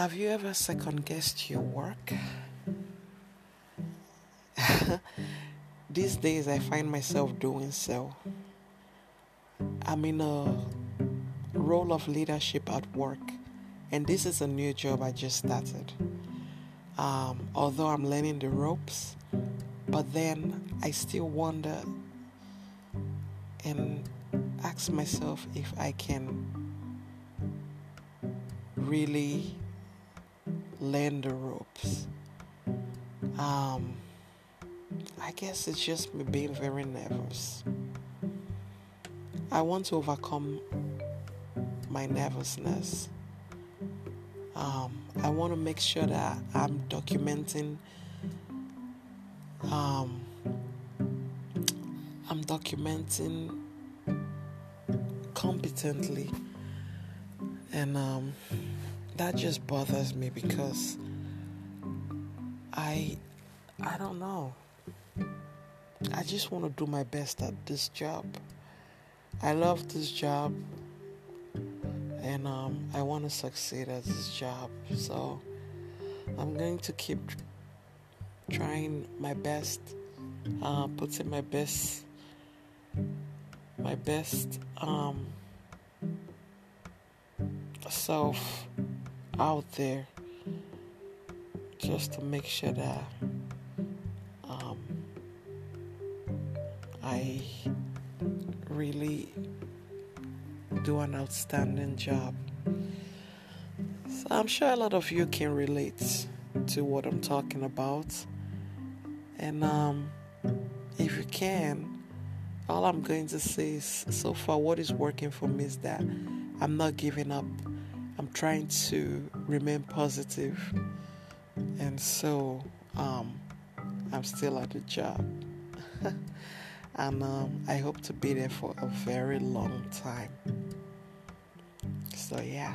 Have you ever second guessed your work? These days, I find myself doing so. I'm in a role of leadership at work, and this is a new job I just started. Um, although I'm learning the ropes, but then I still wonder and ask myself if I can really learn the ropes. Um, I guess it's just me being very nervous. I want to overcome my nervousness. Um, I want to make sure that I'm documenting. Um, I'm documenting competently, and um, that just bothers me because I I don't know. I just want to do my best at this job. I love this job and um, I want to succeed at this job. So I'm going to keep trying my best, uh, putting my best, my best um, self out there just to make sure that um, I really do an outstanding job. So I'm sure a lot of you can relate to what I'm talking about. And um, if you can, all I'm going to say is so far, what is working for me is that I'm not giving up. I'm trying to remain positive, and so um, I'm still at the job, and um, I hope to be there for a very long time. So yeah.